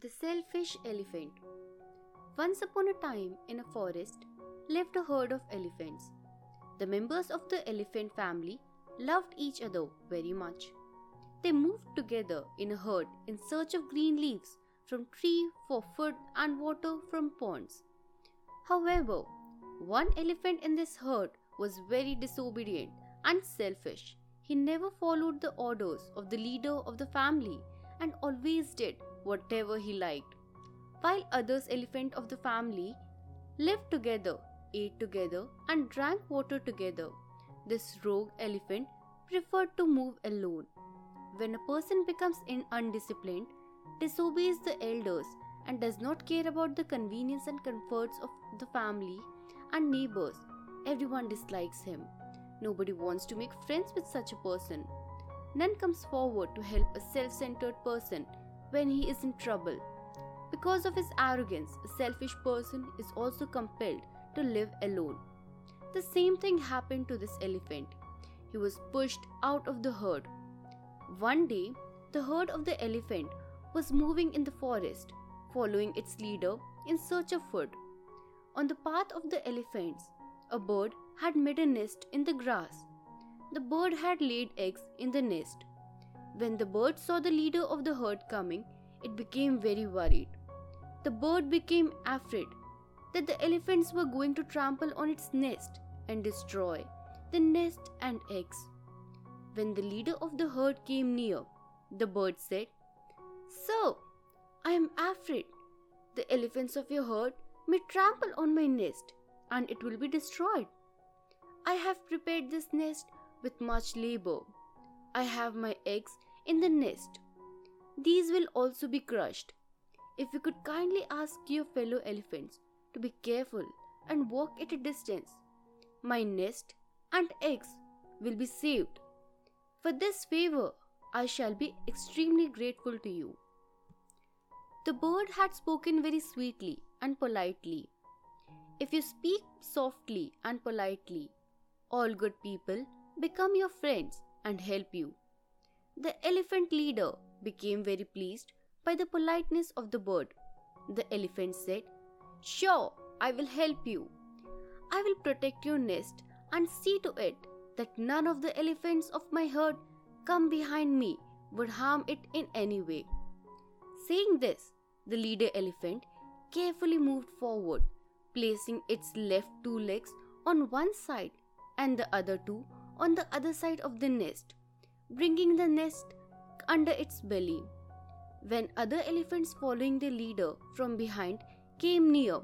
The Selfish Elephant Once upon a time, in a forest, lived a herd of elephants. The members of the elephant family loved each other very much. They moved together in a herd in search of green leaves from tree for food and water from ponds. However, one elephant in this herd was very disobedient and selfish. He never followed the orders of the leader of the family and always did whatever he liked. While others elephant of the family lived together, ate together and drank water together, this rogue elephant preferred to move alone. When a person becomes in undisciplined, disobeys the elders and does not care about the convenience and comforts of the family and neighbors, everyone dislikes him. Nobody wants to make friends with such a person. None comes forward to help a self centered person when he is in trouble. Because of his arrogance, a selfish person is also compelled to live alone. The same thing happened to this elephant. He was pushed out of the herd. One day, the herd of the elephant was moving in the forest, following its leader in search of food. On the path of the elephants, a bird had made a nest in the grass. The bird had laid eggs in the nest. When the bird saw the leader of the herd coming, it became very worried. The bird became afraid that the elephants were going to trample on its nest and destroy the nest and eggs. When the leader of the herd came near, the bird said, Sir, I am afraid the elephants of your herd may trample on my nest and it will be destroyed. I have prepared this nest with much labor. I have my eggs in the nest. These will also be crushed. If you could kindly ask your fellow elephants to be careful and walk at a distance, my nest and eggs will be saved. For this favor, I shall be extremely grateful to you. The bird had spoken very sweetly and politely. If you speak softly and politely, all good people become your friends and help you. The elephant leader became very pleased by the politeness of the bird. The elephant said, Sure, I will help you. I will protect your nest and see to it that none of the elephants of my herd come behind me would harm it in any way. Saying this, the leader elephant carefully moved forward, placing its left two legs on one side and the other two on the other side of the nest, bringing the nest under its belly. When other elephants following the leader from behind came near,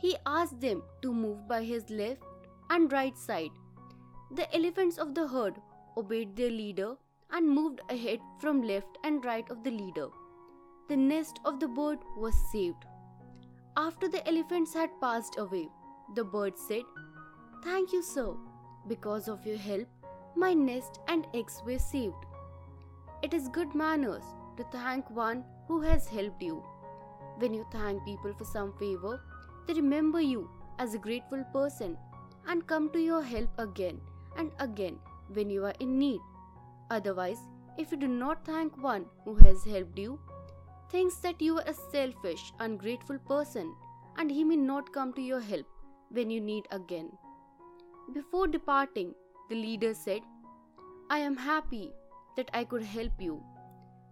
he asked them to move by his left and right side. The elephants of the herd obeyed their leader and moved ahead from left and right of the leader. The nest of the bird was saved. After the elephants had passed away, the bird said, Thank you, sir. Because of your help, my nest and eggs were saved. It is good manners to thank one who has helped you. When you thank people for some favor, they remember you as a grateful person and come to your help again and again when you are in need. Otherwise, if you do not thank one who has helped you, thinks that you are a selfish, ungrateful person and he may not come to your help when you need again. Before departing, the leader said, I am happy that I could help you.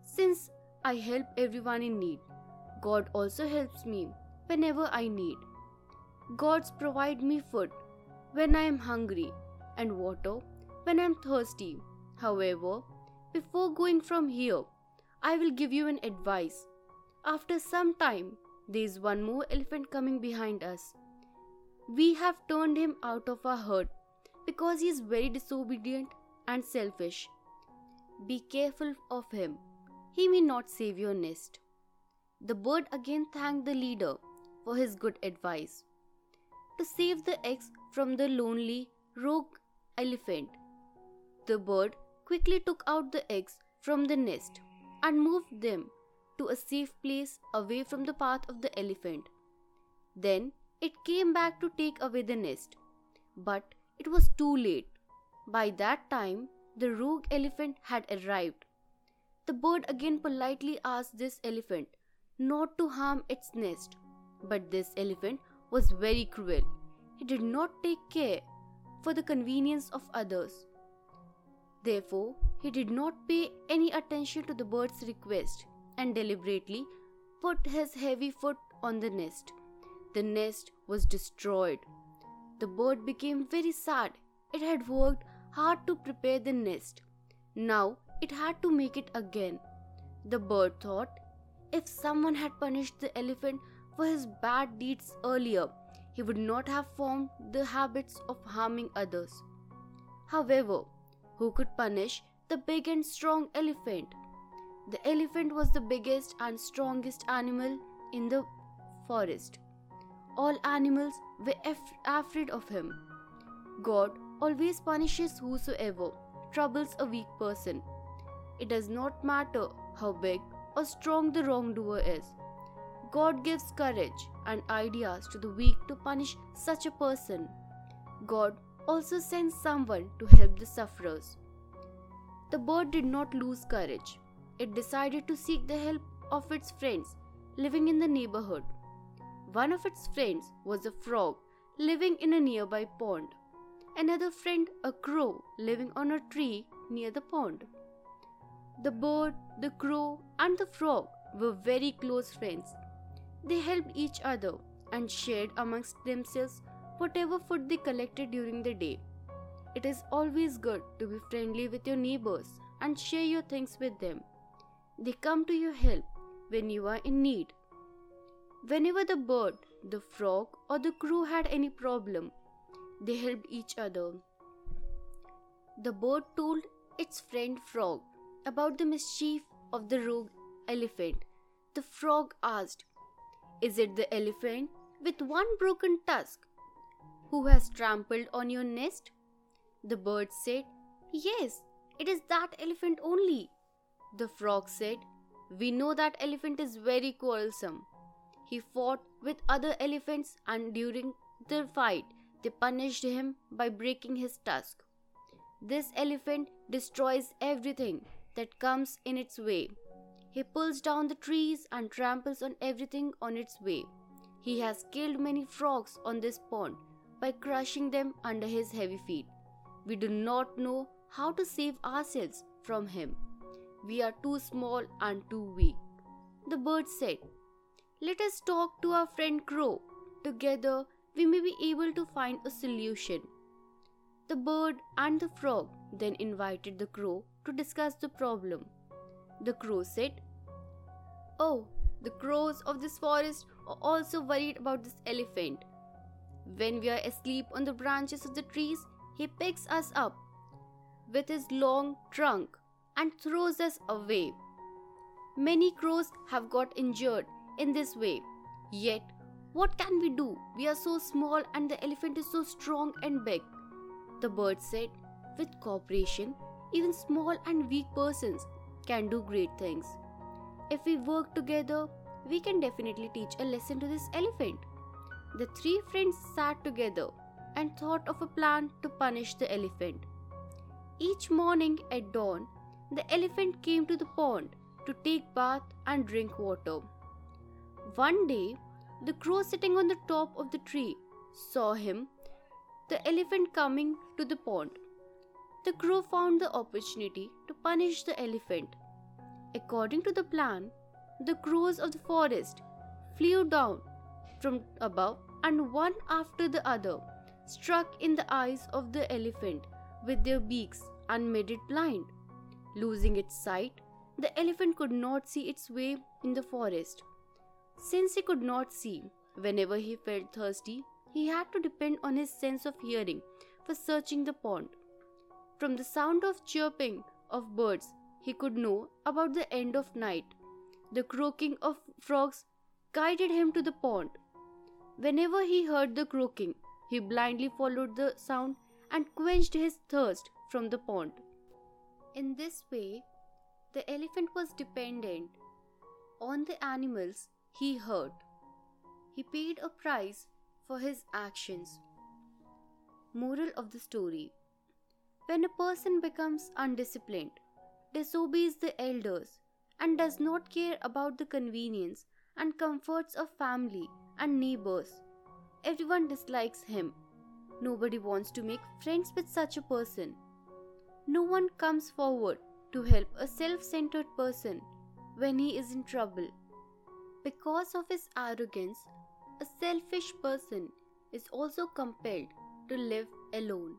Since I help everyone in need, God also helps me whenever I need. Gods provide me food when I am hungry and water when I am thirsty. However, before going from here, I will give you an advice. After some time, there is one more elephant coming behind us. We have turned him out of our herd because he is very disobedient and selfish. Be careful of him. He may not save your nest. The bird again thanked the leader for his good advice. To save the eggs from the lonely rogue elephant, the bird quickly took out the eggs from the nest and moved them to a safe place away from the path of the elephant. Then it came back to take away the nest, but it was too late. By that time, the rogue elephant had arrived. The bird again politely asked this elephant not to harm its nest. But this elephant was very cruel. He did not take care for the convenience of others. Therefore, he did not pay any attention to the bird's request and deliberately put his heavy foot on the nest. The nest was destroyed. The bird became very sad. It had worked hard to prepare the nest. Now it had to make it again. The bird thought if someone had punished the elephant for his bad deeds earlier, he would not have formed the habits of harming others. However, who could punish the big and strong elephant? The elephant was the biggest and strongest animal in the forest. All animals were af- afraid of him. God always punishes whosoever troubles a weak person. It does not matter how big or strong the wrongdoer is. God gives courage and ideas to the weak to punish such a person. God also sends someone to help the sufferers. The bird did not lose courage. It decided to seek the help of its friends living in the neighborhood. One of its friends was a frog living in a nearby pond. Another friend, a crow, living on a tree near the pond. The bird, the crow, and the frog were very close friends. They helped each other and shared amongst themselves whatever food they collected during the day. It is always good to be friendly with your neighbors and share your things with them. They come to your help when you are in need. Whenever the bird, the frog, or the crow had any problem, they helped each other. The bird told its friend frog about the mischief of the rogue elephant. The frog asked, Is it the elephant with one broken tusk who has trampled on your nest? The bird said, Yes, it is that elephant only. The frog said, We know that elephant is very quarrelsome. He fought with other elephants, and during the fight, they punished him by breaking his tusk. This elephant destroys everything that comes in its way. He pulls down the trees and tramples on everything on its way. He has killed many frogs on this pond by crushing them under his heavy feet. We do not know how to save ourselves from him. We are too small and too weak. The bird said, Let us talk to our friend Crow. Together, we may be able to find a solution. The bird and the frog then invited the crow to discuss the problem. The crow said, Oh, the crows of this forest are also worried about this elephant. When we are asleep on the branches of the trees, he picks us up with his long trunk and throws us away. Many crows have got injured in this way. Yet, what can we do? We are so small and the elephant is so strong and big. The bird said, With cooperation, even small and weak persons can do great things. If we work together, we can definitely teach a lesson to this elephant. The three friends sat together and thought of a plan to punish the elephant. Each morning at dawn, the elephant came to the pond to take bath and drink water. One day, the crow sitting on the top of the tree saw him, the elephant coming to the pond. The crow found the opportunity to punish the elephant. According to the plan, the crows of the forest flew down from above and one after the other struck in the eyes of the elephant with their beaks and made it blind. Losing its sight, the elephant could not see its way in the forest. Since he could not see, whenever he felt thirsty, he had to depend on his sense of hearing for searching the pond. From the sound of chirping of birds, he could know about the end of night. The croaking of frogs guided him to the pond. Whenever he heard the croaking, he blindly followed the sound and quenched his thirst from the pond. In this way, the elephant was dependent on the animals he hurt. He paid a price for his actions. Moral of the story When a person becomes undisciplined, disobeys the elders, and does not care about the convenience and comforts of family and neighbors, everyone dislikes him. Nobody wants to make friends with such a person. No one comes forward to help a self centered person when he is in trouble. Because of his arrogance, a selfish person is also compelled to live alone.